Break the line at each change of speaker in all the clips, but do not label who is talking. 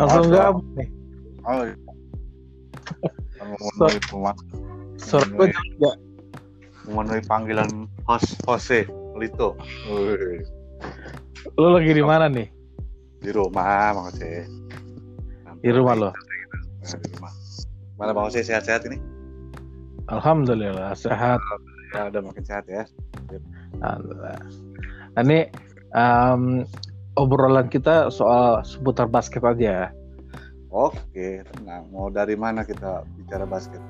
Langsung gabung nih.
Oh, iya. memenuhi
Suara gue juga.
memenuhi panggilan host Jose Lito.
Lu lagi di mana nih?
Di rumah, Bang Jose.
Di rumah lo.
Di rumah. Mana Bang Jose sehat-sehat ini?
Alhamdulillah sehat.
Ya, udah makin sehat ya.
Alhamdulillah. Nah, ini em, obrolan kita soal seputar basket aja.
Oke, tenang. Mau dari mana kita bicara basket?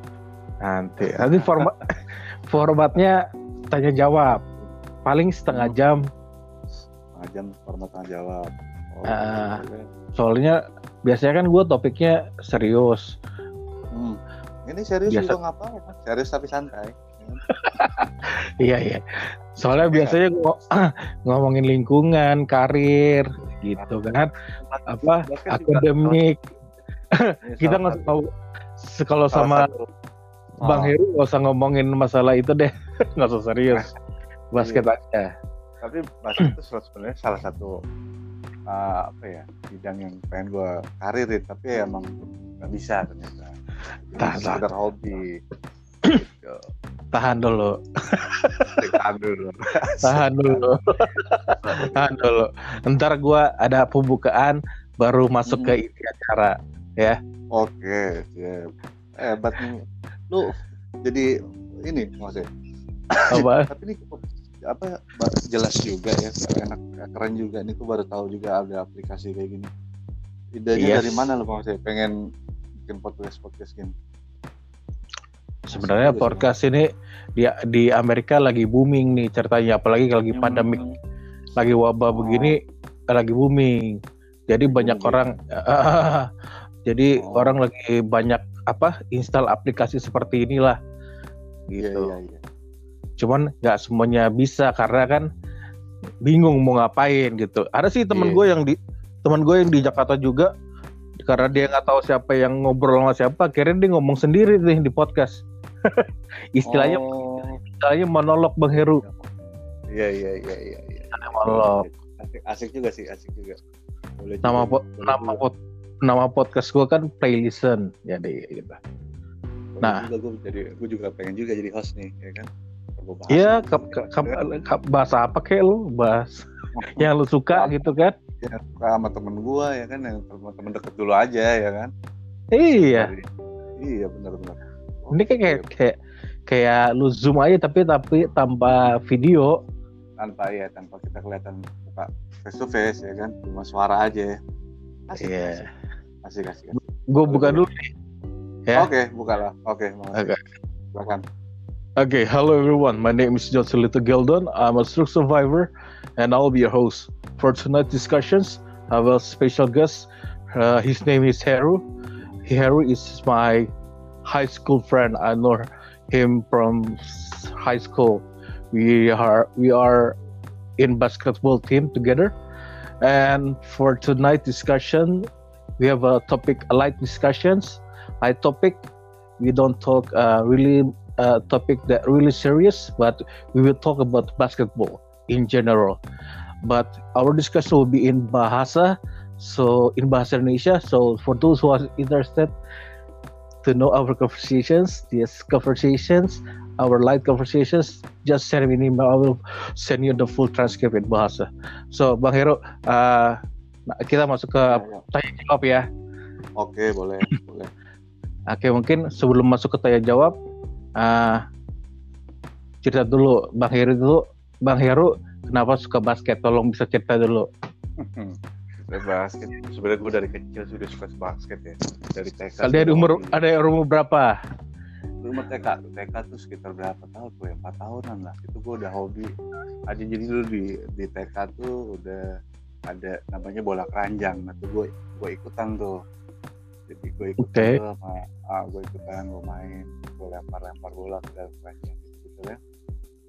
Nanti, nanti format formatnya tanya jawab. Paling setengah jam.
Setengah jam format tanya jawab. Oh, oke.
Soalnya biasanya kan gue topiknya serius.
Hmm. Ini serius
Biasa.
juga nggak apa-apa. Serius tapi santai.
Iya iya. Soalnya biasanya gua ngomongin lingkungan, karir, gitu kan. Apa
Basket juga-
akademik. Kita nggak tahu kalau sama Bang
Oh,
Heru nggak usah ngomongin masalah itu deh. Nggak usah serius. Basket
Iya.
aja.
Tapi basket itu sebenarnya salah satu uh, apa ya bidang yang pengen gue karirin tapi ya emang nggak bisa ternyata.
Tahan,
sekedar hobi. Gitu.
Tahan dulu.
Tahan dulu.
Tahan dulu. Tahan dulu. Ntar gua ada pembukaan baru masuk ke inti acara.
Oke, siap. Hebat nih. Lu jadi ini maksudnya.
Apa?
Tapi ini apa jelas juga ya enak keren juga nih tuh baru tahu juga ada aplikasi kayak gini idenya
Yes.
dari mana lo maksudnya pengen bikin podcast podcast gini
Sebenarnya podcast ini di di Amerika lagi booming nih ceritanya apalagi lagi
Bang.
pandemik lagi wabah
Oh.
begini lagi booming. Jadi banyak orang jadi
Oh.
orang lagi banyak apa install aplikasi seperti inilah
iya
gitu.
iya iya
Cuman nggak semuanya bisa karena kan bingung mau ngapain gitu. Ada sih temen
Iya.
gue yang di teman gue yang di Jakarta juga karena dia nggak tahu siapa yang ngobrol sama siapa, akhirnya dia ngomong sendiri nih di podcast. istilahnya
oh,
istilahnya monolog Bang Heru.
iya iya iya iya iya
Monolog.
asik, asik juga sih asik juga boleh
Nama
juga,
po-
boleh
nama
juga.
pod- nama podcast gue kan Playlisten jadi gitu.
Boleh
nah.
juga gue jadi gue juga pengen juga jadi host nih ya kan
Iya, ke- ke-
ya kan?
ke- ke- bahasa apa kayak lu bahas yang lu suka gitu kan?
Ya, sama temen gua ya kan yang temen-temen deket dulu aja ya kan
Iya.
iya benar-benar
Ini kayak kayak kayak, kayak lu zoom aja tapi tapi tanpa video.
tanpa ya tanpa kita kelihatan muka face to face ya kan cuma suara aja ya asik
Iya.
asik asik, asik.
Gue buka dulu nih. Ya.
oke bukalah oke
Oke.
makasih. silakan
Okay, hello everyone. My name is John Solito Gildon. I'm a stroke survivor, and I'll be your host for tonight's discussions. I have a special guest. Uh, his name is Haru. Haru is my high school friend. I know him from high school. We are we are in basketball team together. And for tonight discussion, we have a topic, a light discussions. Light topic. We don't talk uh, really uh, topic that really serious, but we will talk about basketball in general. But our discussion will be in Bahasa, so in Bahasa Indonesia. So for those who are interested to know our conversations, these conversations, our light conversations, just send me an email. I will send you the full transcript in Bahasa. So Bang Hero, uh, kita masuk ke
Ya, ya.
tanya jawab ya.
oke boleh boleh
Oke, mungkin sebelum masuk ke tanya jawab, ah, cerita dulu Bang Heru dulu. Bang Heru kenapa suka basket? Tolong bisa cerita dulu.
Dari basket. Sebenarnya gue dari kecil sudah suka basket ya. Dari TK
Ada di umur ada umur berapa?
Umur TK TK tuh sekitar berapa tahun? Tuh ya empat tahunan lah. Itu gue udah hobi. Aja jadi dulu di di TK tuh udah ada namanya bola keranjang. Nah tuh gue gue ikutan tuh. Jadi gue ikutan tuh sama ah, gue ikutan gue main gue lempar lempar bola ke dalam keranjang gitu, ya.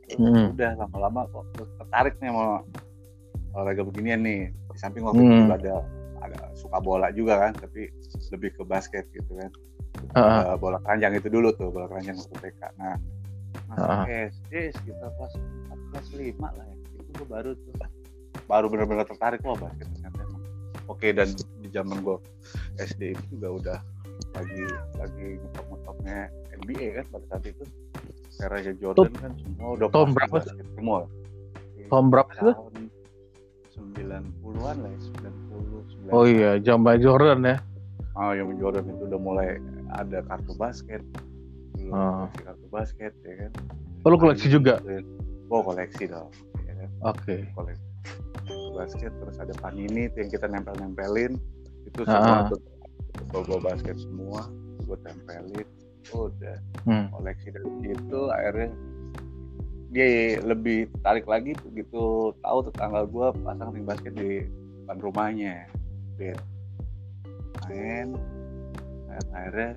Terus
Hmm.
udah lama-lama kok tertarik nih sama olahraga beginian nih di samping waktu
Hmm.
itu juga ada ada suka bola juga kan tapi lebih ke basket gitu kan. Eh, bola keranjang itu dulu tuh bola keranjang waktu TK nah masuk
Ah.
SD sekitar kelas 4, kelas 5 lah ya itu gue baru tuh baru benar-benar tertarik loh basket ternyata emang oke dan di zaman gue SD itu juga udah lagi lagi ngetop-ngetopnya NBA kan pada saat itu era Jordan kan semua udah pasti
berapa
semua
Tahun berapa itu?
Tahun 90-an lah ya 90 90
Oh iya, zaman Jordan ya.
Oh, yang Jordan itu udah mulai ada kartu basket. Belum
Ah.
koleksi kartu basket ya kan.
Oh, lu koleksi juga?
Oh, koleksi dong. Ya kan?
Oke.
Koleksi kartu basket terus ada panini itu yang kita nempel-nempelin itu
Ah.
semua tuh logo basket semua gue tempelin udah
Hmm.
koleksi dari situ akhirnya dia lebih tarik lagi begitu tahu tetangga gue pasang ring basket di depan rumahnya dia main akhirnya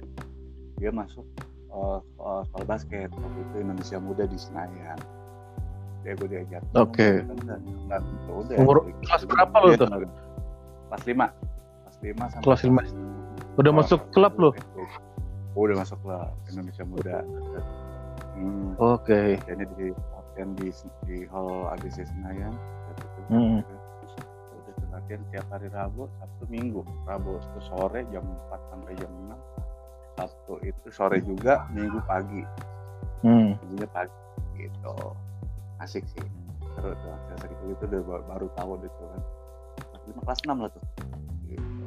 dia masuk uh, sekolah basket waktu itu Indonesia Muda di Senayan dia gue diajak
Oke.
Kan dan udah
Umur- kelas berapa
dia
tuh?
kelas 5 kelas 5 sampai
Kelas lima. Udah masuk klub lu?
Oh, udah masuk klub Indonesia Muda. Hmm,
Oke.
latihannya di latihan di di hall ABC Senayan. Itu.
Hmm.
Udah latihan tiap hari Rabu, Sabtu, Minggu. Rabu itu sore jam 4 sampai jam 6. Sabtu itu sore juga, Minggu pagi.
Hmm.
Pagi gitu. Asik sih. Seru tuh. Saya gitu itu udah baru, baru tahu tuh kan. Kelas 5, kelas 6 lah tuh. Gitu.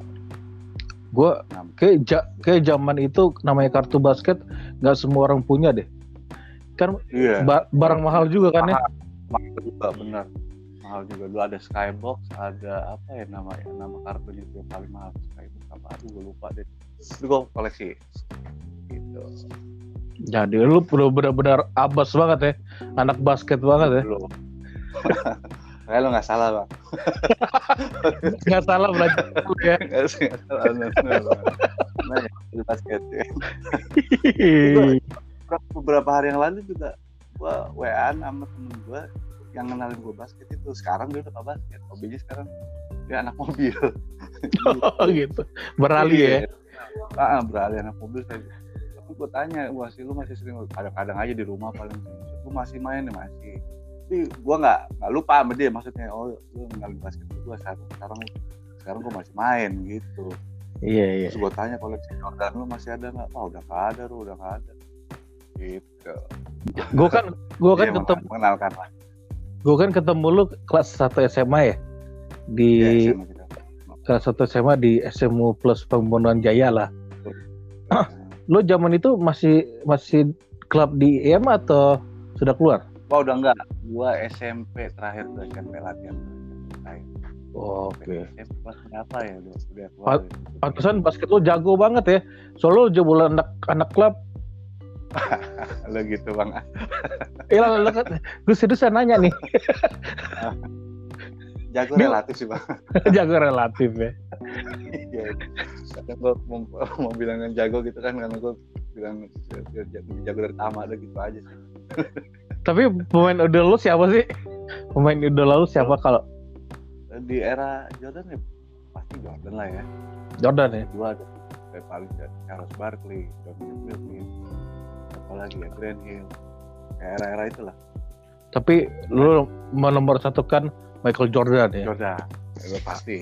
6.
kayak ja- kayak zaman itu namanya kartu basket nggak semua orang punya deh. Kan
Iya.
ba- barang mahal juga kan ya?
mahal. Juga bener. Mahal juga. Dulu ada skybox ada apa ya nama ya nama kartunya itu yang paling mahal skybox apa? Aduh gue lupa deh. Itu gue koleksi. Gitu.
Jadi lu benar-benar abas banget ya, anak basket banget ya.
dulu kayak lo nggak salah bang.
Nggak salah belajar dulu ya.
nggak salah nah ya basket. Ya Beberapa- beberapa hari yang lalu juga gue waan sama temen gue yang kenalin gue basket itu sekarang dia udah ke basket hobinya sekarang dia anak mobil
oh gitu. Beralih ya.
Ah, beralih anak mobil saya. Tapi gue tanya, wah sih lu masih sering kadang-kadang aja di rumah paling lu masih main ya masih. Tapi gue nggak nggak lupa sama dia maksudnya oh lu ninggalin basket gue sekarang sekarang sekarang gue masih main gitu.
Iya iya.
Terus gue tanya koleksi Jordan lu masih ada nggak? Oh udah nggak ada, lu udah nggak ada. Gitu.
Gue kan gue kan
Dia
ketemu
mengenalkan lah.
gue kan ketemu lu kelas 1 SMA ya di
Iya, sama kita.
kelas 1 SMA di SMU Plus Pembunuhan Jaya lah. Lu zaman itu masih masih klub di EM atau sudah keluar?
Wah udah enggak. Gua SMP terakhir tuh SMP latihan. Terakhir.
Oke.
SMP kelas berapa ya? Udah, udah keluar. Ya.
Pantesan basket lu jago banget ya. Soalnya lu jebolan anak anak klub.
Lo gitu bang.
Eh, lah, lah, kan- gue seriusan nanya nih.
Jago
Dia-
relatif sih bang.
jago relatif ya.
Iya. Kadang gua mau, mau bilang yang jago gitu kan karena gua bilang biar jago, jago dari Tama ada gitu aja sih.
Tapi pemain idola lu siapa sih? Pemain idola lu siapa kalau
Di era Jordan ya pasti Jordan lah ya.
Jordan ya?
Kedua ada kayak paling Charles Barkley, Dominic Wilkins, apa lagi ya Grant Hill. Era-era itulah.
Tapi lu menomor satu kan Michael Jordan ya,
Jordan. Itu pasti,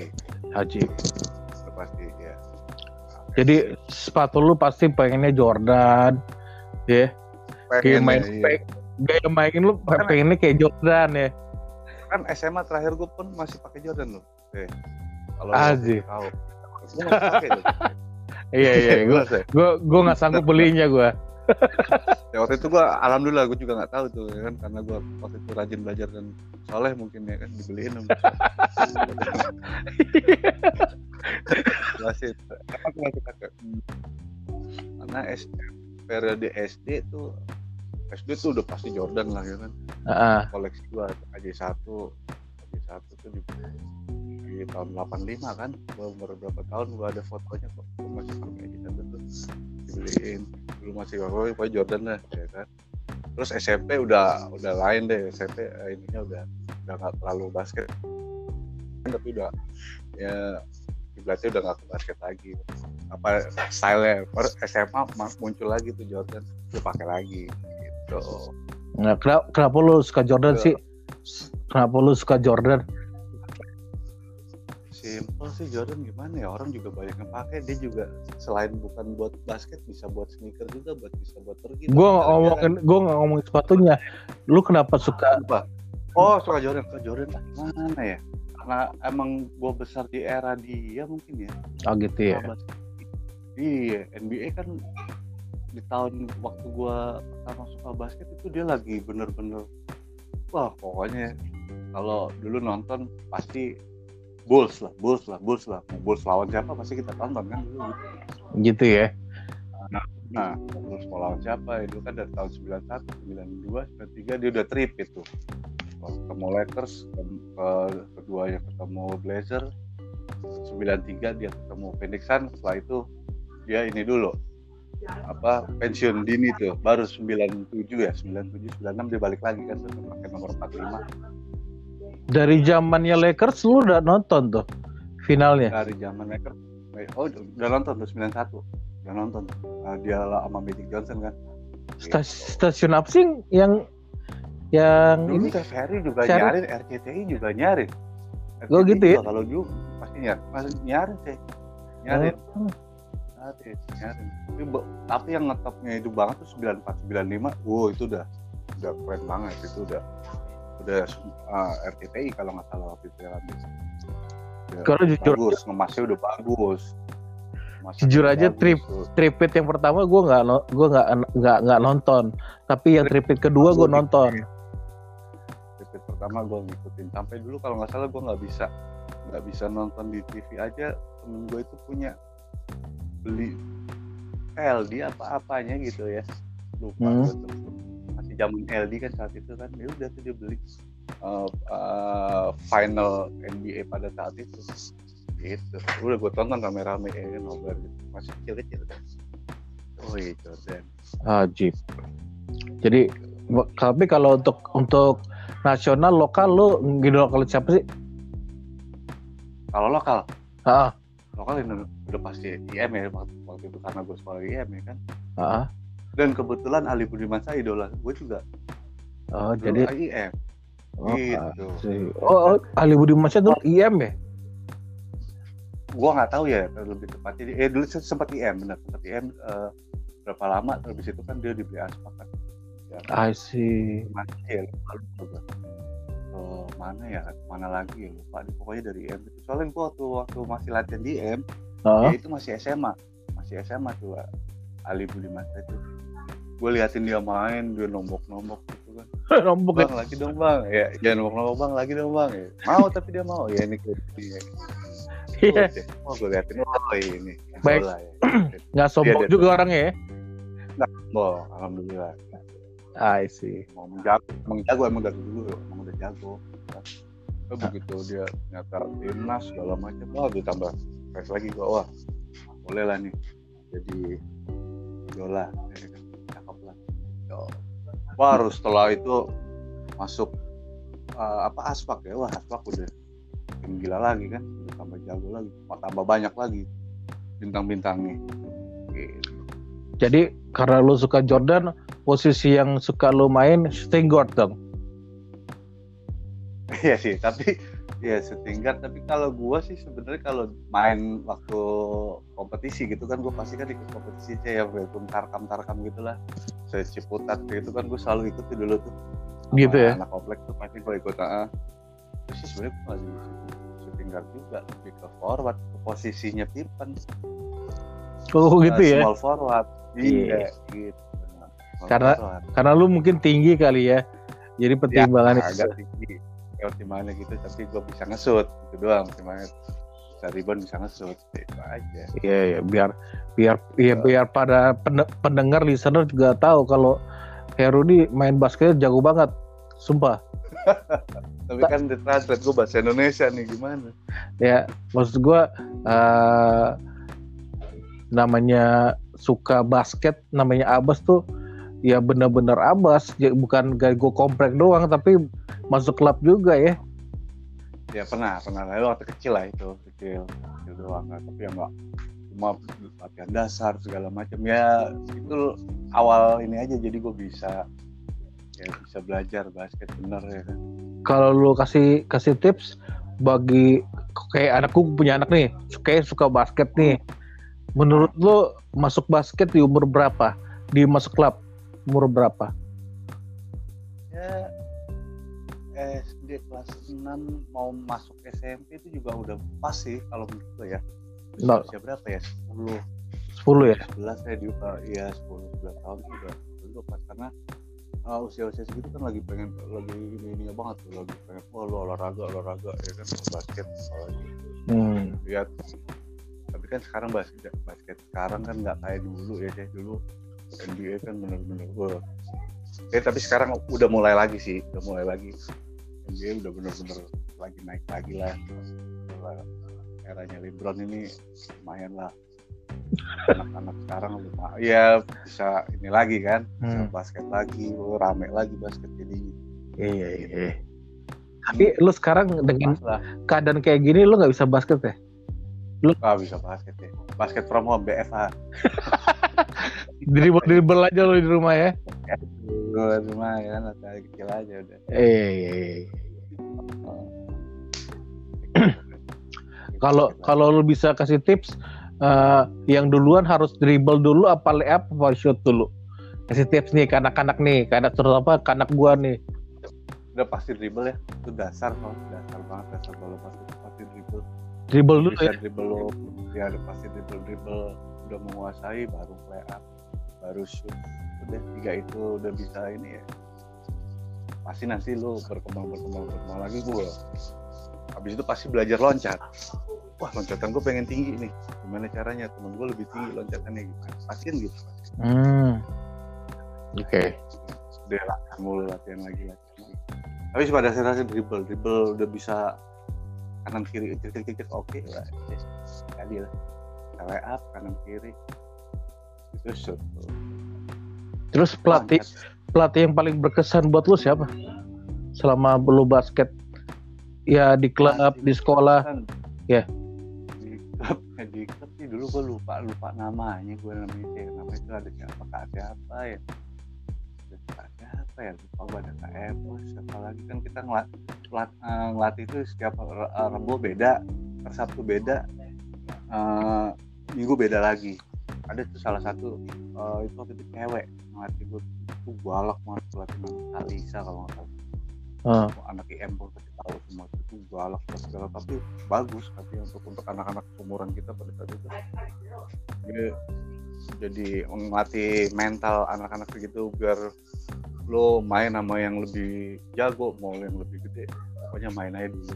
Haji.
itu pasti ya.
Jadi sepatu lu pasti pengennya Jordan, ya. Kayak main,
ya, iya.
gaya main lu pengennya kayak Jordan ya.
kan SMA terakhir gue pun masih pakai Jordan loh. Eh, kalau
Aji.
lo tahu.
Iya iya, gue
ya.
gue gue nggak sanggup belinya gue.
Ya, waktu itu gue alhamdulillah gue juga nggak tahu tuh ya kan karena gue waktu itu rajin belajar dan soleh mungkin ya kan dibeliin sama masih Hmm. karena SD periode SD tuh SD tuh udah pasti Jordan lah ya kan
Heeh.
koleksi gua aja satu aja satu tuh di, di tahun 85 kan gua umur berapa tahun gua ada fotonya kok gua masih pakai aja satu tuh dibeliin. Dulu masih gua pokoknya Jordan lah ya kan. Terus SMP udah udah lain deh. SMP eh, ininya udah udah nggak terlalu basket. Tapi udah ya kiblatnya udah nggak ke basket lagi. Apa style per SMA ma- muncul lagi tuh Jordan dia pakai lagi gitu.
Nah, kenapa, kenapa lu suka Jordan sih? Kenapa lu suka Jordan?
Si simple sih Jordan gimana ya? Orang juga banyak yang pakai. Dia juga selain bukan buat basket bisa buat sneaker juga buat bisa buat pergi.
Gue nggak ngomongin gue nggak ngomongin sepatunya. Lu kenapa suka
apa oh suka Jordan. Suka Jordan. Ah, gimana ya? Karena emang gue besar di era dia mungkin ya.
Oh gitu ya?
Iya NBA kan di tahun waktu gue pertama suka basket itu dia lagi bener-bener wah pokoknya kalau dulu nonton pasti Bulls lah, Bulls lah, Bulls lah. Bulls lawan siapa pasti kita tonton kan dulu gitu.
ya
Nah, Bulls mau lawan siapa? Itu kan dari tahun 91, 92, 93 dia udah trip itu. Ketemu Lakers, ke, ke, keduanya ketemu Blazer, 93 dia ketemu Phoenix Suns, setelah itu dia ini dulu apa pensiun dini tuh baru 97 ya 97 96 dia balik lagi kan pakai nomor 45
dari zamannya Lakers lu udah nonton tuh finalnya?
Dari zaman Lakers oh udah nonton tuh 91 udah nonton Nah, dia lah sama Magic Johnson kan.
Stas- stasiun apa sih yang yang
dulu
ini?
TVRI juga
Share-
nyarin RCTI juga nyarin.
Oh,
RCTI
gitu ya?
kalau dulu. Pasti nyar masih nyarin sih. Nyarin.
Oh,
nyarin nyarin. Tapi yang ngetopnya itu banget tuh 94 95 wow itu udah udah keren banget itu udah udah uh, RCTI kalau nggak salah waktu itu ya Udah
Kalau jujur
bagus ngemasnya udah bagus. Ngemasnya
Jujur aja
bagus
trip.
tuh.
tripit yang pertama gue nggak gua nggak nggak nggak nonton. Tapi yang tripit kedua gue nonton.
Repeat pertama gue ngikutin. Sampai dulu kalau nggak salah gue nggak bisa nggak bisa nonton di TV aja. Temen gue itu punya beli LD apa apanya gitu ya. Lupa
Hmm.
masih zaman LD kan saat itu kan. Ya udah tuh dia beli uh, uh, final NBA pada saat itu. Gitu. Udah gue tonton rame-rame ya kan nobar gitu. Masih kecil-kecil kan. Oh iya Jordan.
Ajib. Jadi w- tapi kalau untuk untuk nasional lokal lu ngidolakan siapa sih?
kalau lokal?
Ah,
lokal ini udah pasti IM ya waktu, waktu itu karena gue sekolah IM ya kan.
Ah.
Dan kebetulan Ali Budiman saya idola gue juga.
Oh,
dulu
jadi
IM
oh,
gitu.
oh, oh, Ali Budi Masya dulu IM ya?
gue nggak tahu ya lebih tepatnya eh dulu se- sempat IM benar sempat IM eh, berapa lama terus itu kan dia dibeli aspak kan
I see.
mana ya lupa Oh, mana ya mana lagi ya lupa pokoknya dari IM itu. Soalnya gue waktu waktu masih latihan di IM
Ah,
ya itu masih SMA masih SMA tuh Ali Budiman saya itu gue liatin dia main dia nombok-nombok gitu kan.
Nombok ya.
bang lagi dong bang. Ya ya nombok-nombok bang lagi dong bang. Ya. mau tapi dia mau. Ya ini dia
Iya,
oh gue liatin. Oh ini.
Baik.
Bola, ya.
nggak sombong
Iya, dia
juga orangnya ya?
oh alhamdulillah.
I see.
emang jago emang jago emang dari dulu emang udah jago. Tapi begitu dia nyata timnas segala macam. Wah ditambah fresh lagi gua. Wah boleh lah nih jadi idola. Ya Yo. baru setelah itu masuk eh, apa aspak ya wah aspak udah gila lagi kan udah tambah jago lagi tambah banyak lagi bintang-bintangnya gitu.
Jadi karena lu suka Jordan, posisi yang suka lu main shooting guard dong.
Iya sih, tapi ya shooting guard. Tapi kalau gua sih sebenarnya kalau main waktu kompetisi gitu kan, gua pasti kan ikut kompetisi aja ya, walaupun tarkam tarkam gitulah, saya ciputat gitu kan, gua selalu ikut dulu tuh.
Gitu ya?
Anak komplek tuh pasti gua ikut. ah. Terus sebenarnya gua lagi shooting guard juga, lebih ke forward, ke posisinya Pippen.
Oh gitu ya?
Small forward.
Iya.
Iya, gitu.
Karena-
forward.
Karena lu mungkin tinggi kali ya. Jadi pertimbangannya
ya, agak tinggi ya optimalnya gitu tapi gue bisa ngesut itu doang optimalnya bisa rebound bisa ngesut itu aja
Iya, ya, biar biar ya, biar pada pen- pendengar listener juga tahu kalau Heru ini main basket jago banget. Sumpah.
tapi kan di translate gue bahasa Indonesia nih gimana
Ya, maksud gua eh, namanya suka basket, namanya Abbas tuh ya benar-benar Abbas, Ya, bukan gak gue komplek doang tapi masuk klub juga ya.
ya pernah pernah lalu waktu kecil lah itu kecil kecil doang tapi ya enggak cuma latihan dasar segala macam ya itu awal ini aja jadi gue bisa ya bisa belajar basket bener ya kan
Kalau lu kasih kasih tips bagi kayak anakku punya anak nih, kayak suka basket nih. Menurut lo masuk basket di umur berapa? Di masuk klub umur berapa?
ya SD kelas 6 mau masuk SMP itu juga udah pas sih kalau menurut gue ya
No.
usia berapa ya 10
10 ya?
11 saya uh, iya 10 11 tahun itu udah pas karena uh, usia-usia segitu kan lagi pengen lagi ini ini banget tuh lagi pengen wah lu olahraga olahraga ya kan basket apalagi
Hmm.
lihat tapi kan sekarang basket basket sekarang kan nggak kayak dulu ya deh dulu NBA kan bener-bener wah. Ya tapi sekarang udah mulai lagi sih udah mulai lagi. NBA udah bener-bener lagi naik lagi lah. Eranya LeBron ini lumayan lah. Anak-anak sekarang lumayan ya bisa ini lagi kan bisa
Hmm.
basket lagi rame lagi basket jadi
Iya, iya, iya. Tapi lu sekarang dengan keadaan kayak gini lu nggak bisa basket ya?
ah bisa basket ya. Basket from home BFH
Dribble dribble aja lu di rumah ya?
gue rumah ya kan latihan kecil aja udah
iya. Kalau kalau lu bisa kasih tips eh, yang duluan harus dribble dulu apa layup apa shoot dulu? Kasih tips nih ke anak-anak nih, ke anak terutama ke anak gua nih.
udah pasti dribble ya itu dasar kok dasar banget dasar bola pasti pasti dribble
Dribble dulu
bisa
ya.
dribble lo ya udah pasti dribble dribble udah menguasai baru play up baru shoot. Udah tiga itu udah bisa ini ya. Pasti nanti lu berkembang berkembang berkembang lagi gue habis itu pasti belajar loncat. Wah loncatan gue pengen tinggi nih. Gimana caranya? Temen gue lebih tinggi loncatannya gimana? Pasti kan gitu.
Hmm. Oke.
udah latihan mulu latihan lagi latihan lagi. Tapi pada dasarnya dribble dribble udah bisa kanan kiri kecil kecil oke lah. Jadi lah. Up kanan kiri
Terus pelatih pelatih yang paling berkesan buat lu siapa? Selama lu basket. Ya di klub, di sekolah. Ya.
di klub ya, di klub sih dulu gue lupa lupa namanya. Gue namanya siapa namanya itu ada siapa kak? Siapa ya? Ada siapa ya? Lupa gue ada kak Emos siapa lagi? Kan kita ngelat, ngelat- eh, ngelatih itu setiap re- eh, Rebo beda per Sabtu beda. Eh, Minggu beda lagi ada tuh salah satu eh, itu waktu itu cewek ngelatih gue itu galak banget pelatih Alisa kalau nggak salah
Ah.
anak IM pun pasti tahu semua itu galak dan segala tapi bagus tapi untuk untuk anak-anak umuran kita pada saat itu dia jadi melatih mental anak-anak begitu biar lo main sama yang lebih jago mau yang lebih gede pokoknya main aja dulu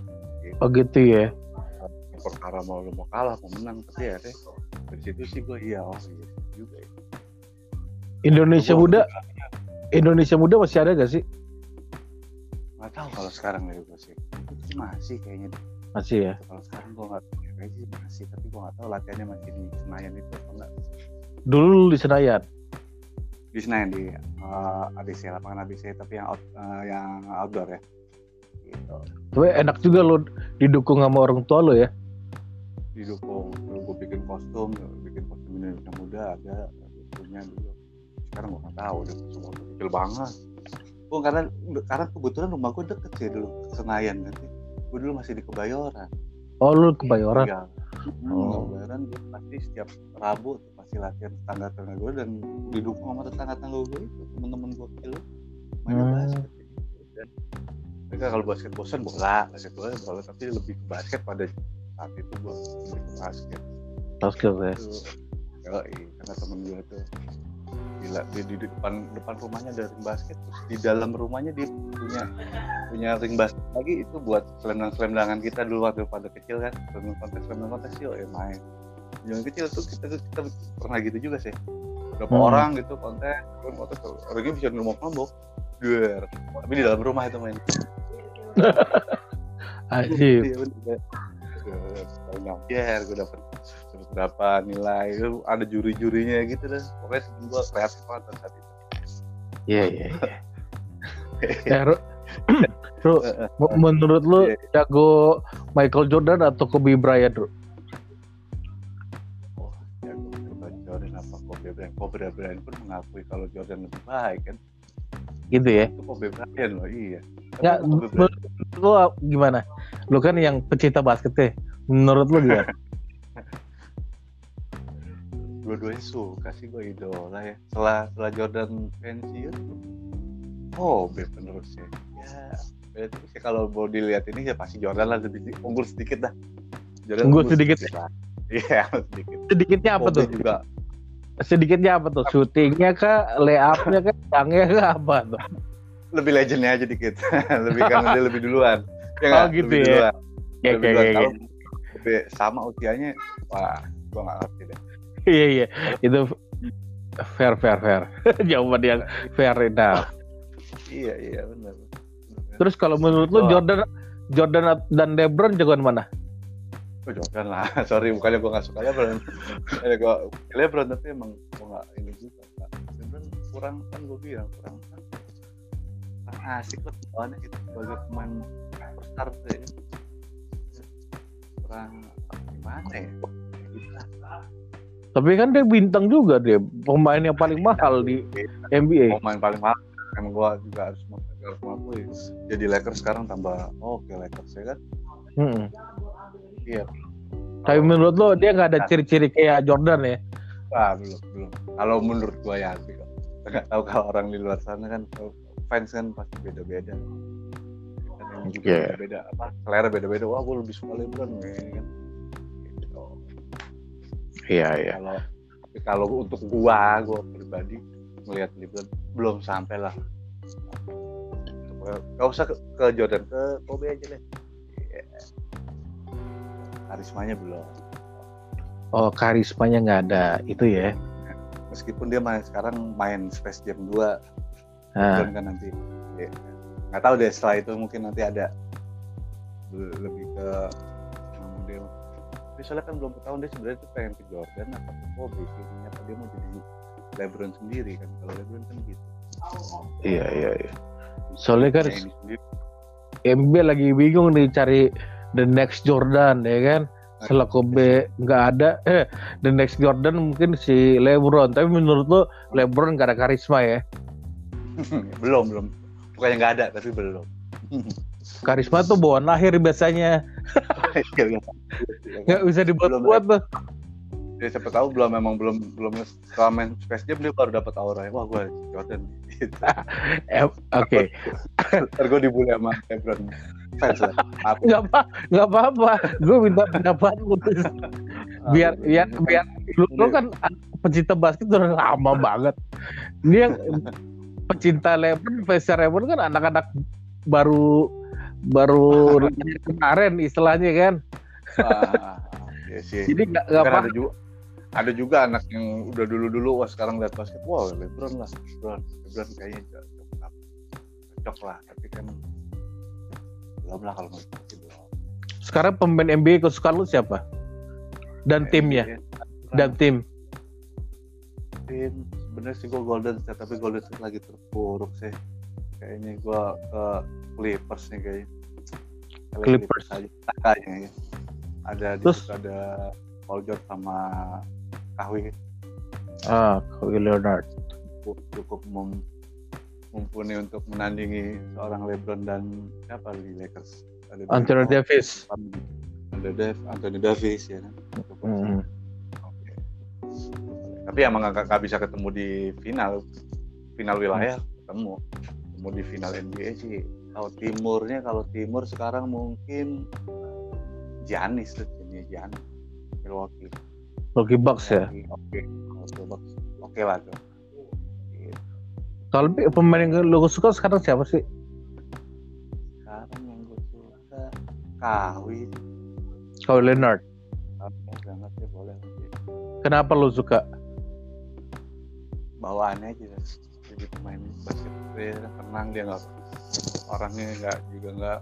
Oh gitu ya.
perkara mau lo mau kalah mau menang tapi ya deh dari situ sih gue iya oh iya juga ya.
Indonesia
Gua-
muda, Indonesia muda masih ada gak sih?
nggak tahu kalau sekarang ya gue sih masih kayaknya
Masih ya.
kalau sekarang gue nggak tahu kayaknya sih masih tapi gue nggak tahu latihannya masih di Senayan itu atau enggak
Dulu di Senayan.
di Senayan di uh, ABC lapangan ABC tapi yang out, uh, yang outdoor ya gitu
Tapi enak juga lu didukung sama orang tua lu ya.
didukung gue bikin kostum bikin kostum Indonesia muda ada punya dulu sekarang gue nggak tahu udah semua kecil banget gue karena karena kebetulan rumah gue deket sih dulu ke Senayan kan sih gue dulu masih di Kebayoran
Oh lu kebayoran.
Iya.
Oh.
Kebayoran gue pasti setiap Rabu tuh pasti latihan tetangga-tetangga gue dan didukung sama tetangga-tetangga gue itu temen-temen gue kecil main
Hmm.
basket dan mereka kalau basket bosan bola basket bola bola tapi lebih ke basket pada saat itu gue lebih ke basket
Basket ya.
itu Yoi, karena temen gue tuh. Gila di, di depan depan rumahnya ada ring basket terus di dalam rumahnya dia punya punya ring basket lagi. Itu buat selendang selendangan kita dulu waktu pada kecil kan. Selendang kontes selendang kontes yuk ya main. Yang kecil tuh kita, kita pernah gitu juga sih. Berapa
Hmm.
orang gitu kontes kan kontes orangnya bisa ngomong ngomong Duer. tapi di dalam rumah itu main
Ajib.
Iya, gue dapet dapet berapa nilai itu ada juri-jurinya gitu deh pokoknya temen gue kreatif banget saat itu
Iya iya. iya. Ya, Ru, m- menurut lu
Iya.
jago Michael Jordan atau Kobe Bryant, Ru?
oh ya coba Jordan apa Kobe Bryant Kobe Bryant pun mengakui kalau Jordan lebih baik kan
Gitu ya.
itu Kobe Bryant loh iya
Ya, lu gimana? Lu kan yang pecinta basket deh. Menurut lu gimana?
dua-duanya suka sih gue idola ya. Setelah setelah Jordan pensiun oh be penerus ya ya berarti sih kalau mau dilihat ini ya pasti Jordan lah lebih unggul sedikit dah.
Jordan unggul, sedikit.
lah. Iya sedikit.
Sedikitnya apa tuh? juga. Sedikitnya apa tuh? Syutingnya kah? Layupnya kah? Tangnya kah? Apa tuh?
Lebih legendnya aja dikit. Lebih karena dia lebih duluan.
Ya oh, gitu lebih ya. duluan.
Ya, lebih duluan. Kalau lebih sama usianya wah gua nggak ngerti deh
iya iya. Itu fair fair fair. Jawaban yang fair enough.
Iya iya benar.
Terus kalau menurut lu Jordan Jordan dan LeBron jagoan mana?
Oh, Jordan lah, sorry bukannya gue gak suka LeBron. gue LeBron tapi emang gue gak ini juga. LeBron kurang kan gue bilang kurang kan kurang asik lah soalnya itu sebagai pemain superstar tuh ya. kurang gimana ya? Gitu
tapi kan dia bintang juga dia, pemain yang paling mahal di NBA.
Pemain paling mahal. Emang gua juga harus mengakui. Jadi Lakers sekarang tambah oke okay, Lakers ya kan? Hmm.
Iya. Tapi menurut lo dia nggak ada ciri-ciri kayak Jordan ya?
Ah, belum, belum. Kalau menurut gua ya sih. Nggak tahu kalau orang di luar sana kan fans kan pasti beda-beda. Kan juga yeah. beda apa selera beda-beda. Wah, gua lebih suka LeBron ya, kan
Iya iya.
Kalau kalau untuk gua, gua pribadi melihat LeBron belum sampai lah. Gak usah ke, ke Jordan, ke Kobe aja deh. Yeah. Karismanya belum.
Oh, karismanya nggak ada itu ya?
Meskipun dia main sekarang main Space Jam 2, ah. kan nanti. Ya, nggak tahu deh setelah itu mungkin nanti ada lebih ke tapi soalnya kan belum ketahuan dia sebenarnya tuh pengen ke Jordan apa ke Kobe sih apa dia mau jadi LeBron sendiri kan kalau LeBron kan gitu.
Iya iya iya. Soalnya kan MB lagi bingung nih cari the next Jordan ya kan? Setelah Kobe nggak ada eh the next Jordan mungkin si LeBron. Tapi menurut lo LeBron gak ada karisma ya?
Belum belum. Bukannya nggak ada tapi belum.
Karisma tuh bawaan lahir biasanya nggak bisa dibuat-buat tuh.
ya siapa tahu belum memang belum belum setelah main Space Jam dia baru dapat aura wah gue Jordan. Gitu
eh, oke.
Ntar gue dibully sama LeBron. Fans lah.
Nggak apa nggak apa apa gue minta pendapat putus biar biar biar lu, lu kan pecinta basket udah lama banget. Ini yang pecinta LeBron fans LeBron kan anak-anak baru baru kemarin istilahnya kan.
Ah, iya sih. Jadi nggak apa. Ada juga, ada juga anak yang udah dulu dulu wah sekarang lihat basket wah LeBron lah LeBron LeBron kayaknya cocok, cocok lah tapi kan belum lah kalau masih belum.
Sekarang pemain NBA kesukaan lu siapa? Dan NBA, timnya? Dan tim?
Tim sebenarnya sih gue Golden State tapi Golden State lagi terpuruk sih. Kayaknya gue ke Clippers nih kayaknya.
Clippers
aja kayaknya. Ada Terus ada Paul George sama Kawhi.
Ah, Kawhi Leonard.
Cukup, cukup mem mumpuni untuk menandingi seorang LeBron dan siapa di Lakers.
Ada Anthony Davis.
Ada Dev, Anthony Davis ya kan. Mm. Okay. Tapi emang nggak bisa ketemu di final final wilayah ketemu ketemu di final NBA sih. Kalau timurnya kalau timur sekarang mungkin Janis tuh jenis Janis Milwaukee.
Milwaukee Bucks ya?
Oke. Milwaukee Bucks. Oke lah tuh.
Kalau pemain yang lo suka sekarang siapa sih?
Sekarang yang gue suka Kawi
Kawhi Leonard.
Banget ya boleh
kenapa lo suka?
Bawaannya aja jadi pemain basket dia tenang dia nggak orangnya nggak juga nggak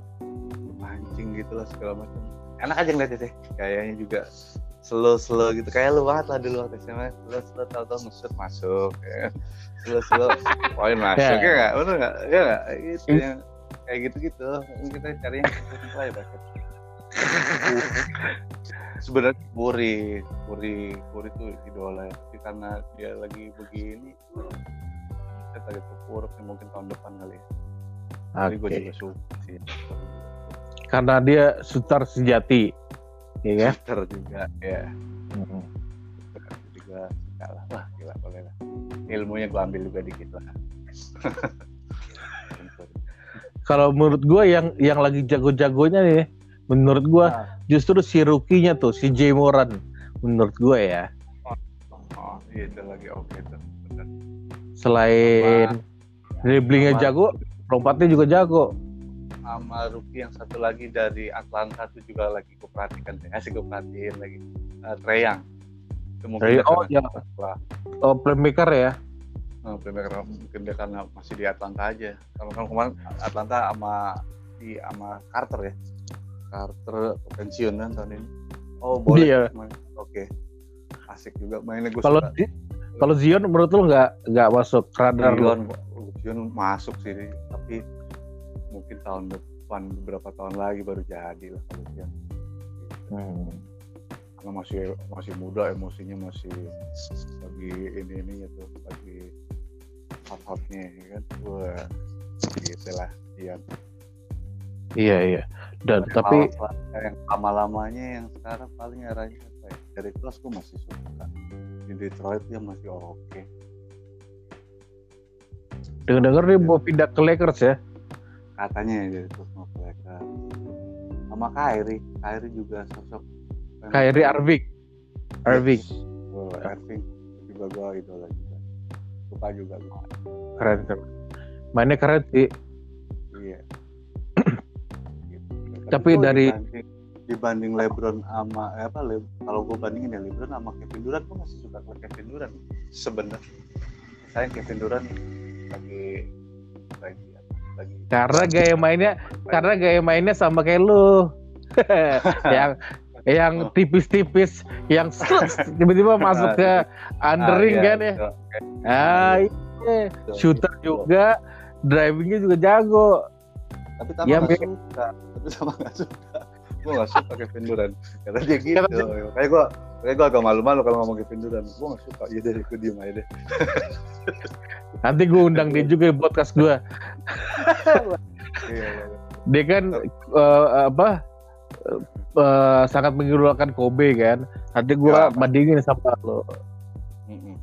mancing gitu lah segala macam. Enak aja ngeliatnya sih kayaknya juga slow slow gitu. Kayak lu banget lah dulu waktu SMA slow slow tau tau ngesut masuk ya. slow slow poin masuk ya. nggak? Bener nggak? Ya nggak? Gitu yang kayak gitu gitu kita cari yang simpel aja basket sebenarnya Puri Puri Puri tuh idola. Ya tapi karena dia lagi begini saya lagi terpuruk mungkin tahun depan kali ya
Okay. gue juga suka sih. Karena dia sutar sejati, Iya kan?
Twitter juga ya
Mm.
Twitter juga suka lah wah gila boleh lah ilmunya gue ambil juga dikit lah
Kalau menurut gue yang yang lagi jago-jagonya nih, menurut gue
Nah.
justru si rookie-nya tuh si Jay Moran. Menurut gue ya,
oh iya itu lagi oke tuh bener
selain dribblingnya jago, lompatnya juga jago.
sama rookie yang satu lagi dari Atlanta tuh juga lagi gue perhatikan deh asik gue perhatiin lagi. Uh, Treyang itu dia
oh,
setelah
Oh, playmaker ya.
uh, playmaker mungkin dia karena masih di Atlanta aja. Kalau kan kemarin Atlanta sama di sama Carter ya? Carter pensiun kan tahun ini. Oh boleh
Iya.
oke. Asik juga mainnya gue
Kalau kalau Zion menurut lu nggak nggak masuk radar lu?
Zion, Zion masuk sih tapi mungkin tahun depan beberapa tahun lagi baru jadi lah kalau Zion
Hmm.
karena masih masih muda emosinya masih lagi ini ini gitu lagi hot hotnya ya kan wah gitu lah iya
Iya iya. Dan tapi
yang lama lamanya yang sekarang paling arahnya apa ya dari kelas gue masih suka Detroit dia masih oke
dengar-dengar dia mau pindah ke Lakers ya.
katanya ya dari kelas mau ke Lakers. sama Kyrie Kyrie juga sosok
Kyrie Irving. Irving
Oh, Irving juga gue idola juga suka juga gua.
keren keren. Mainnya keren sih.
Iya. Gitu.
Tapi
gua
dari-
dibanding LeBron sama eh, apa Le, kalau gue bandingin ya LeBron sama Kevin Durant gue masih suka ke Kevin Durant sebenarnya. Saya Kevin Durant lagi lagi lagi
Karena gaya mainnya karena gaya mainnya sama kayak lu. yang yang
Oh.
tipis-tipis yang tiba-tiba masuk ke undering
Ah, iya,
kan ya.
betul.
Ah, iya.
Betul.
shooter juga, drivingnya juga jago.
Tapi sama
Ya, Be-
suka. Tapi sama nggak suka. Gue nggak suka Kevin Durant. Karena dia gitu. Kayak gue kayak gue agak malu-malu kalau ngomong Kevin Durant. Gue nggak suka. Iya deh, gue diem aja deh.
Nanti gue undang dia juga di podcast gue.
Iya, iya.
Dia kan eh, apa eh, sangat mengidolakan Kobe kan. Nanti gue
Ya.
bandingin sama lo.
Mm-mm.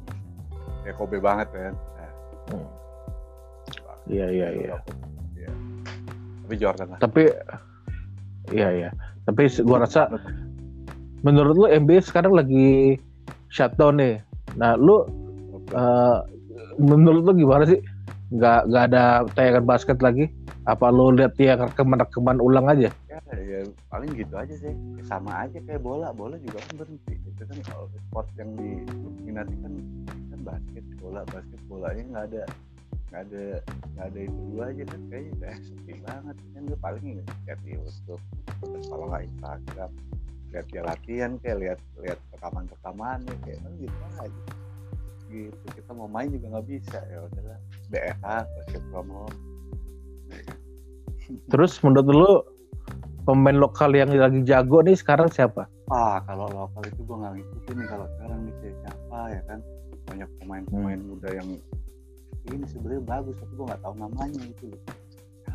Ya Kobe banget kan. Nah,
Iya iya iya.
Iya. Tapi Jordan lah.
Tapi iya iya. Tapi gue rasa menurut lu NBA sekarang lagi shutdown nih. Nah, lu eh, menurut lu gimana sih? Nggak nggak ada tayangan basket lagi? Apa lu lihat yang rekaman-rekaman ulang aja?
ya, ya paling gitu aja sih. Ya, sama aja kayak bola. Bola juga kan berhenti. Itu kan kalau sport yang diminati kan kan basket, bola, basket, bolanya nggak ada nggak ada nggak ada itu dua aja kan kayaknya udah sepi banget. Kan gue paling lihat di YouTube terus kalau nggak Instagram lihat dia latihan kayak lihat lihat rekaman rekamannya kayak kan gitu aja. Gitu kita mau main juga nggak bisa ya udahlah. BFH from home
Terus menurut lu pemain lokal yang lagi jago nih sekarang siapa?
ah kalau lokal itu gue nggak ngikutin nih kalau sekarang nih kayak siapa ya kan? Banyak pemain-pemain
Hmm.
muda yang ini sebenarnya bagus tapi gue nggak tahu namanya gitu loh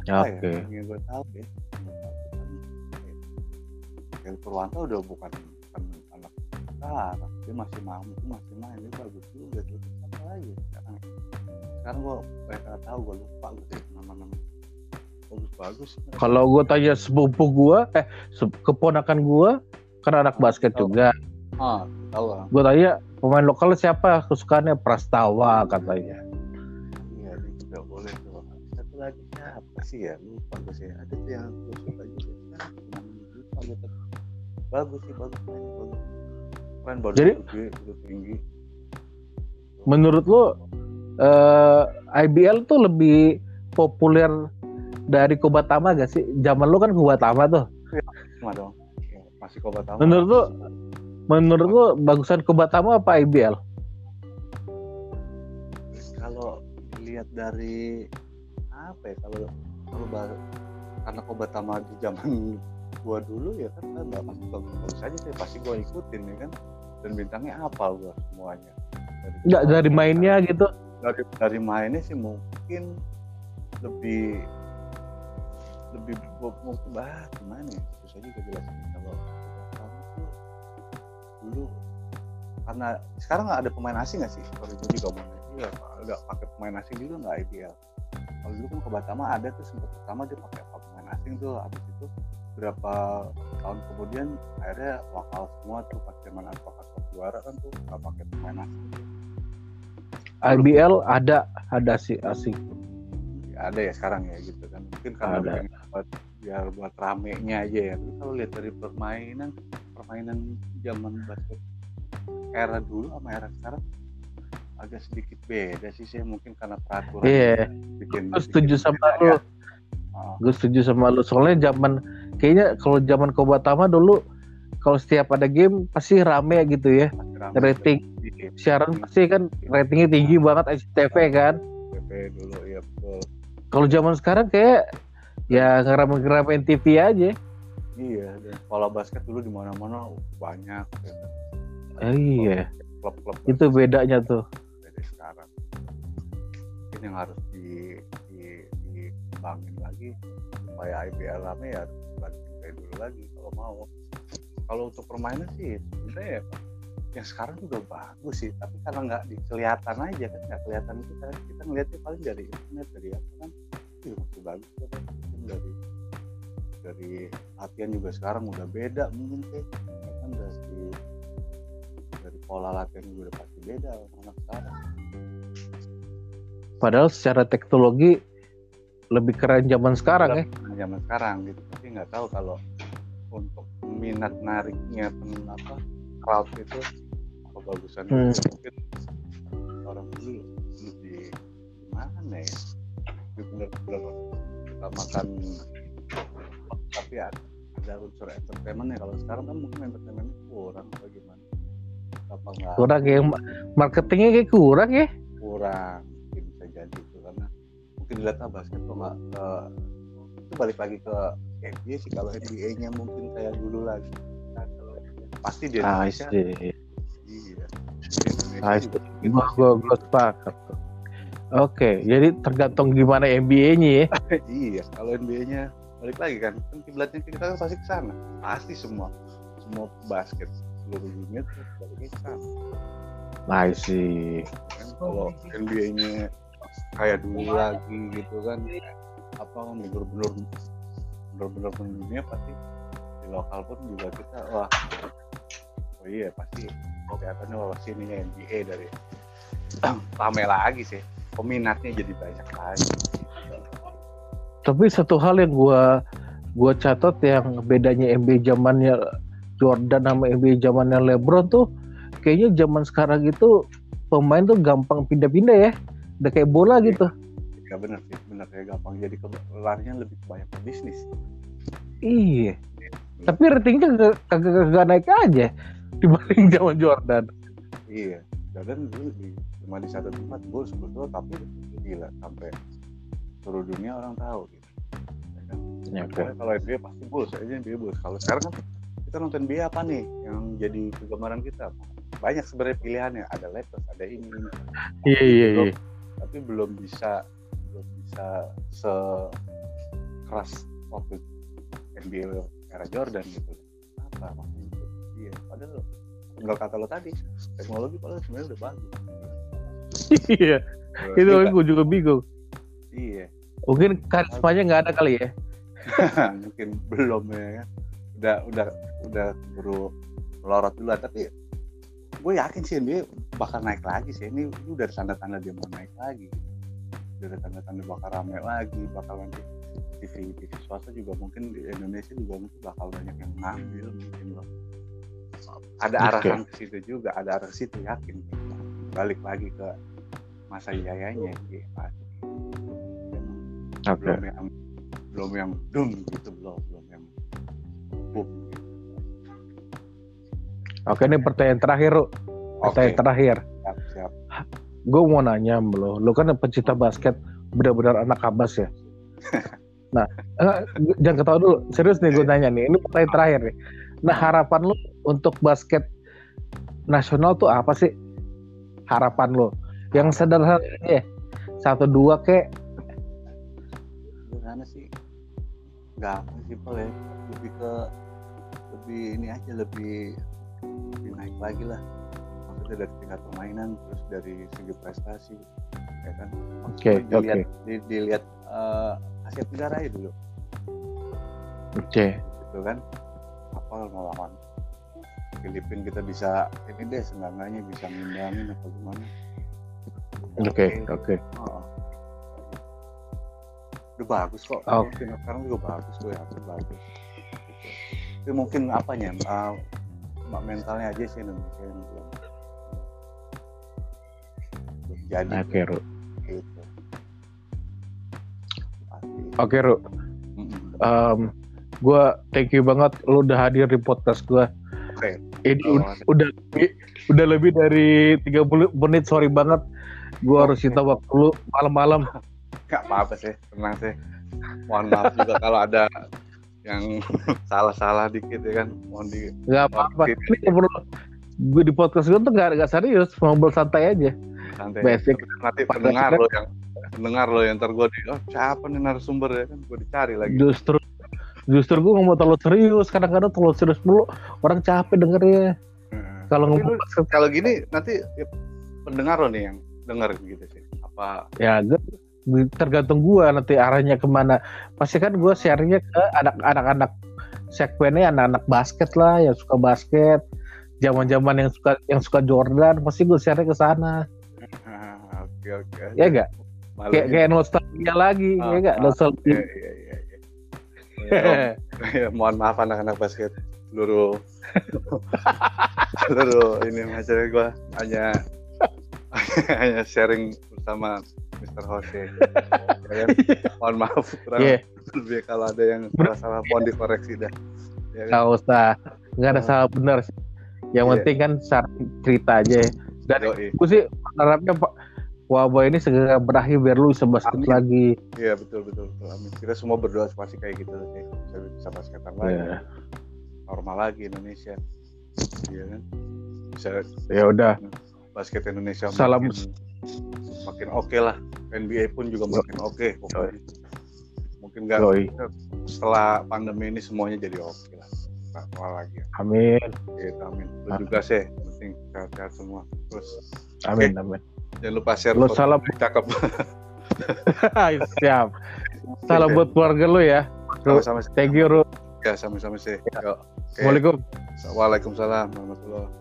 apa
oke.
ya yang gue tahu ya Kelly Purwanto udah bukan bukan anak sekarang dia masih mau masih main dia bagus juga tuh apa lagi sekarang sekarang gue mereka tahu gue lupa gitu nama-nama bagus bagus
Kalau gue tanya sepupu gue, eh keponakan gue kan anak basket
Tahu.
juga.
ah tahu
Gue tanya pemain lokal siapa kesukaannya Prastawa katanya.
Sih ya lupa gue sih. Ada tuh yang gue suka juga. Lupa bagus sih bagus mainnya bagus. Keren badan
Jadi-
gede tinggi.
Menurut lu eh, IBL tuh lebih populer dari Kobatama gak sih? Zaman lu kan Kobatama tuh.
sama dong. Ya, masih kobat tamu
Menurut lu menurut lu bagusan Kobatama apa IBL?
kalau lihat dari apa ya kalau kalau baru karena kobat tamu di zaman gua dulu ya kan kan nggak pasti bagus aja sih pasti gua ikutin ya kan. Dan bintangnya apa gua semuanya?
Enggak dari mainnya gitu.
dari dari mainnya sih mungkin lebih lebih mungkin bah gimana ya? Susah juga jelasin. Kalau tuh karena sekarang nggak ada pemain asing nggak sih? Kalau itu juga mau iya nggak pakai pemain asing juga nggak IPL kalau dulu kan ke ada tuh sempat pertama dia pakai pemain asing tuh habis itu berapa tahun kemudian akhirnya lokal semua tuh pas zaman advokat juara kan tuh nggak pakai pemain asing
IBL ada ada sih asing
ya, ada ya sekarang ya gitu kan. Mungkin karena
Ada.
buat biar buat ramenya aja ya. Tapi kalau lihat dari permainan permainan zaman basket era dulu sama era sekarang agak sedikit beda sih saya mungkin karena peraturan
Iya.
bikin
gue setuju
bikin
sama lu.
ya. Oh,
gue setuju sama lu. Soalnya zaman kayaknya kalau zaman Kobatama dulu kalau setiap ada game pasti rame gitu ya.
Rame.
rating
Iya,
siaran pasti kan ratingnya tinggi banget SCTV kan.
PP dulu ya betul.
Kalau zaman sekarang kayak ya ngerame-ngeramein TV aja.
Iya dan pola basket dulu di mana-mana banyak. Ya kan.
Eh, iya.
Klub-klub
itu bedanya tuh
ini yang harus di, di dikembangin lagi. Supaya IBL rame ya balikin kayak dulu lagi kalau mau. Kalau untuk permainan sih sebenarnya ya, yang sekarang juga bagus sih. Tapi karena nggak di- kelihatan aja kan nggak kelihatan kita. Kita ngeliatnya paling dari internet dari apa kan. Ih, masih bagus kan. Mungkin dari dari latihan juga sekarang udah beda mungkin sih. Ya kan dari dari pola latihan juga udah pasti beda anak sekarang
padahal secara teknologi lebih keren zaman sekarang ya.
zaman sekarang gitu. Tapi nggak tahu kalau untuk minat nariknya pen- apa crowd itu apa bagusan
Hmm.
mungkin orang dulu lebih gimana ya? Lebih benar-benar utamakan tapi ada, ada unsur entertainment ya kalau sekarang kan mungkin entertainment kurang apa gimana? Apa
kurang ya marketingnya kayak kurang ya?
Kurang mungkin bisa jadi itu karena mungkin dilihat ah basket tuh nggak eh, itu balik lagi ke NBA sih kalau NBA-nya mungkin kayak dulu lagi. Nah, kalau pasti di
ah
Indonesia
sih
iya.
Ah,
juga
gua gua gua sepakat. Oke, jadi tergantung gimana NBA-nya ya.
iya kalau NBA-nya balik lagi kan kan kiblatnya kita kan pasti ke sana. Pasti semua semua basket seluruh dunia tuh baliknya ke sana.
I see.
kan kalau NBA-nya kayak dulu lagi gitu kan. Apa kan bener-bener bener-bener dunia pasti di lokal pun juga kita wah. Oh iya pasti kelihatannya wah sininya NBA dari rame lagi sih. Peminatnya jadi banyak lagi.
Tapi satu hal yang gua gua catat yang bedanya NBA zamannya Jordan sama NBA zamannya LeBron tuh kayaknya zaman sekarang itu pemain tuh gampang pindah-pindah ya. Udah kayak bola gitu.
ya bener sih bener ya gampang jadi ke, larinya lebih banyak ke bisnis
Iya. Tapi ratingnya kagak kagak naik aja dibanding zaman Jordan.
iya Jordan dulu di cuma di satu tempat Bulls betul tapi gila sampai seluruh dunia orang tahu gitu Ya kan?
Ya,
kalau NBA pasti Bulls aja NBA Bulls. Kalau sekarang kan kita nonton NBA apa nih yang jadi kegemaran kita? Banyak sebenarnya pilihannya. Ada Lakers, ada ini, ini.
Iya iya iya.
Tapi belum bisa belum bisa se keras waktu NBA era Jordan gitu. Apa maksudnya itu? Iya, padahal tinggal kata lo tadi, teknologi padahal sebenarnya udah bagus.
Iya. Itu gue juga bingung.
Iya.
Mungkin karismanya nggak ada kali ya.
mungkin belum ya kan udah udah udah buru melorot dulu tapi gue yakin sih dia bakal naik lagi sih. Ini, udah tanda-tanda dia mau naik lagi. Udah ada tanda-tanda bakal rame lagi bakal nanti TV TV swasta juga mungkin di Indonesia juga mungkin bakal banyak yang ngambil mungkin loh ada arahan ke situ juga ada arah ke situ yakin. Balik lagi ke masa jayanya gitu pasti belum yang belum yang dum gitu belum belum yang boom
Oke, ini pertanyaan terakhir, Ru.
oke
Pertanyaan terakhir.
siap siap
Gue mau nanya lo, lo kan pecinta basket, benar-benar anak abas ya. Nah, eh, jangan ketawa dulu. Serius nih gue nanya nih. Ini pertanyaan terakhir nih. Nah, harapan lo untuk basket nasional tuh apa sih? Harapan lo? Yang sederhana aja. Satu dua kek.
sederhana sih gampang simpel ya lebih ke lebih ini aja lebih lebih naik lagi lah maksudnya dari tingkat permainan terus dari segi prestasi ya kan
Oke, oke.
dilihat di- dilihat eh, Asia Tenggara ya dulu
Oke.
gitu kan apa melawan Filipina kita bisa ini deh seenggaknya bisa ngimbangin apa gimana
Oke, oke.
Oh. Udah bagus kok.
Oh.
Sekarang juga bagus gue yakin bagus. Tapi mungkin apanya? Uh, mentalnya aja sih Indonesia yang belum belum jadi
Oke, Ru.
gitu.
Oke, Ru.
Mm-mm.
Um, gua thank you banget lu udah hadir di podcast gua.
Oke.
Ini
Kalau
udah, lebih, udah lebih dari 30 menit, sorry banget. Gua harus
Oke.
sita waktu lu malam-malam.
Gak apa-apa sih, tenang sih. Mohon maaf juga kalau ada yang salah-salah dikit ya kan. Mohon di
Gak apa-apa. Ini nggak perlu gue di podcast gue tuh gak, gak serius, ngobrol santai aja.
santai.
Basic.
Nanti pendengar lo yang pendengar lo yang ntar gue di oh siapa nih narasumber ya kan gue dicari lagi
Justru justru gue ngomong terlalu serius, kadang-kadang terlalu serius mulu. Orang capek dengernya.
Hmm.
Kalau ngomong
kalau gini nanti ya, pendengar lo nih yang denger gitu sih apa
ya gue- tergantung gua nanti arahnya ke mana. Pasti kan gua share-nya ke anak-anak segmennya anak-anak basket lah yang suka basket. Zaman-zaman yang suka yang suka Jordan, pasti gue share ke sana.
Oke oke
Ya enggak? Kayak
ya.
kayak nostalgia lagi,
Ah,
ya enggak?
ah,
Nostalgia.
iya iya iya iya. Ya, ya, mohon maaf anak-anak basket seluruh seluruh ini masalah gue hanya hanya sharing bersama Mr. Jose ya, kan? mohon maaf kurang
Iya.
lebih kalau ada yang salah-salah mohon dikoreksi dah ya, kan?
Nggak usah, nggak ada
Ah.
salah benar sih. Yang
Iya.
penting kan cerita aja. ya. Dan
Yoi.
gue sih harapnya Pak wabah ini segera berakhir biar lu bisa basket
Amin.
lagi.
Iya betul betul betul. Amin. Kita semua berdoa pasti kayak gitu sih. Bisa bisa basketan lagi.
Iya.
Normal lagi Indonesia. Iya kan. Bisa
Ya udah,
basket Indonesia
Salam.
makin, makin oke lah. NBA pun juga makin oke pokoknya. Mungkin nggak setelah pandemi ini semuanya jadi oke lah. Nggak kalah lagi.
amin,
Gitu, amin. Lu
Amin.
juga sih. Penting sehat-sehat semua. Terus
amin, amin.
jangan lupa share
Lu
foto
salam.
cakep.
Siap. Salam buat keluarga lu ya.
Sama-sama.
Thank you, Ru.
Ya sama-sama sih. Yo. Oke.
Assalamualaikum.
Waalaikumsalam warahmatullahi